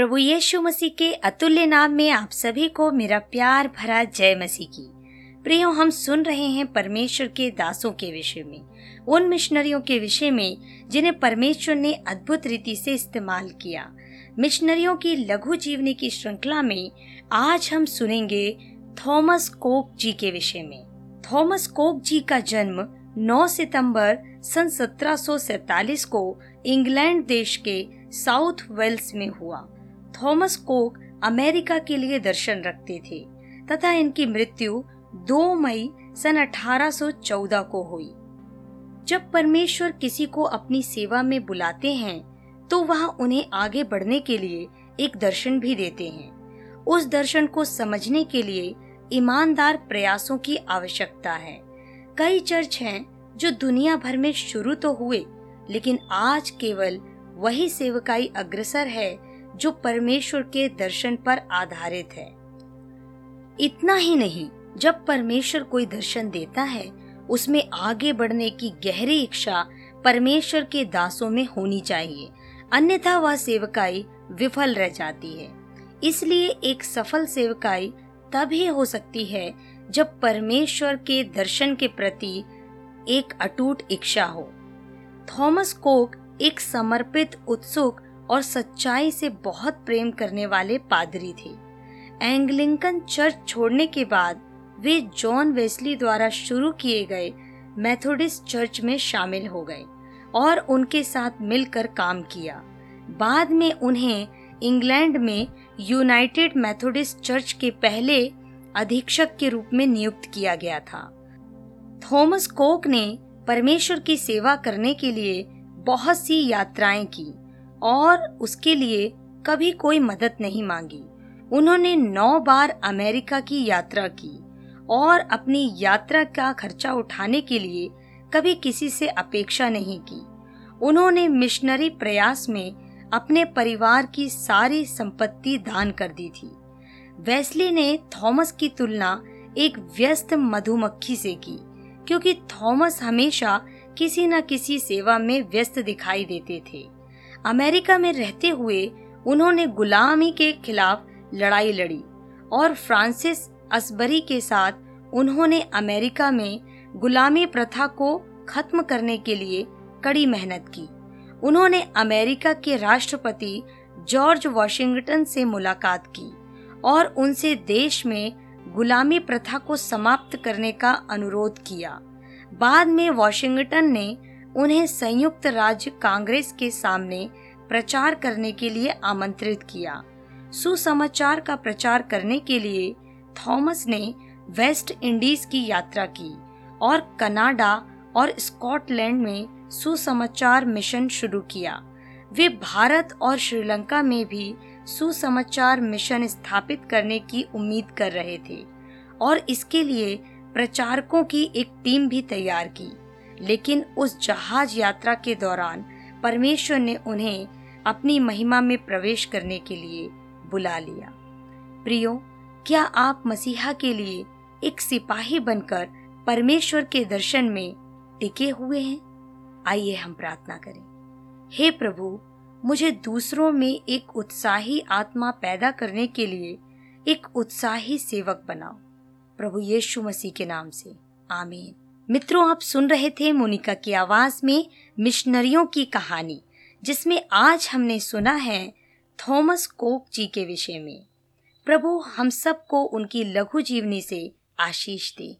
प्रभु यीशु मसीह के अतुल्य नाम में आप सभी को मेरा प्यार भरा जय मसीह की। प्रियो, हम सुन रहे हैं परमेश्वर के दासों के विषय में, उन मिशनरियों के विषय में, जिन्हें परमेश्वर ने अद्भुत रीति से इस्तेमाल किया। मिशनरियों की लघु जीवनी की श्रृंखला में आज हम सुनेंगे थॉमस कोक जी के विषय में। थॉमस कोक जी का जन्म 9 सितंबर सन सत्रह को इंग्लैंड देश के साउथ वेल्स में हुआ। थॉमस कोक अमेरिका के लिए दर्शन रखते थे, तथा इनकी मृत्यु 2 मई सन 1814 को हुई। जब परमेश्वर किसी को अपनी सेवा में बुलाते हैं तो वह उन्हें आगे बढ़ने के लिए एक दर्शन भी देते हैं। उस दर्शन को समझने के लिए ईमानदार प्रयासों की आवश्यकता है। कई चर्च हैं जो दुनिया भर में शुरू तो हुए, लेकिन आज केवल वही सेवकाई अग्रसर है जो परमेश्वर के दर्शन पर आधारित है। इतना ही नहीं, जब परमेश्वर कोई दर्शन देता है, उसमें आगे बढ़ने की गहरी इच्छा परमेश्वर के दासों में होनी चाहिए। अन्यथा वह सेवकाई विफल रह जाती है। इसलिए एक सफल सेवकाई तभी हो सकती है, जब परमेश्वर के दर्शन के प्रति एक अटूट इच्छा हो। थॉमस कोक एक समर्पित उत्सुक और सच्चाई से बहुत प्रेम करने वाले पादरी थे। एंग्लिंकन चर्च छोड़ने के बाद वे जॉन वेस्ली द्वारा शुरू किए गए मेथोडिस्ट चर्च में शामिल हो गए और उनके साथ मिलकर काम किया। बाद में उन्हें इंग्लैंड में यूनाइटेड मेथोडिस्ट चर्च के पहले अधीक्षक के रूप में नियुक्त किया गया था। थॉमस कोक ने परमेश्वर की सेवा करने के लिए बहुत सी यात्राएँ की। और उसके लिए कभी कोई मदद नहीं मांगी। उन्होंने नौ बार अमेरिका की यात्रा की और अपनी यात्रा का खर्चा उठाने के लिए कभी किसी से अपेक्षा नहीं की। उन्होंने मिशनरी प्रयास में अपने परिवार की सारी संपत्ति दान कर दी थी। वेस्ली ने थॉमस की तुलना एक व्यस्त मधुमक्खी से की, क्योंकि थॉमस हमेशा किसी न किसी सेवा में व्यस्त दिखाई देते थे। अमेरिका में रहते हुए उन्होंने गुलामी के खिलाफ लड़ाई लड़ी और फ्रांसिस असबरी के साथ उन्होंने अमेरिका में गुलामी प्रथा को खत्म करने के लिए कड़ी मेहनत की। उन्होंने अमेरिका के राष्ट्रपति जॉर्ज वॉशिंगटन से मुलाकात की और उनसे देश में गुलामी प्रथा को समाप्त करने का अनुरोध किया। बाद में वॉशिंगटन ने उन्हें संयुक्त राज्य कांग्रेस के सामने प्रचार करने के लिए आमंत्रित किया। सुसमाचार का प्रचार करने के लिए थॉमस ने वेस्ट इंडीज की यात्रा की और कनाडा और स्कॉटलैंड में सुसमाचार मिशन शुरू किया। वे भारत और श्रीलंका में भी सुसमाचार मिशन स्थापित करने की उम्मीद कर रहे थे और इसके लिए प्रचारकों की एक टीम भी तैयार की। लेकिन उस जहाज़ यात्रा के दौरान परमेश्वर ने उन्हें अपनी महिमा में प्रवेश करने के लिए बुला लिया। प्रियो, क्या आप मसीहा के लिए एक सिपाही बनकर परमेश्वर के दर्शन में टिके हुए हैं? आइए हम प्रार्थना करें। हे प्रभु, मुझे दूसरों में एक उत्साही आत्मा पैदा करने के लिए एक उत्साही सेवक बनाओ। प्रभु यीशु मसीह के नाम से। आमीन। मित्रों, आप सुन रहे थे मोनिका की आवाज़ में मिशनरियों की कहानी, जिसमें आज हमने सुना है थॉमस कोक जी के विषय में। प्रभु, हम सबको उनकी लघु जीवनी से आशीष दे।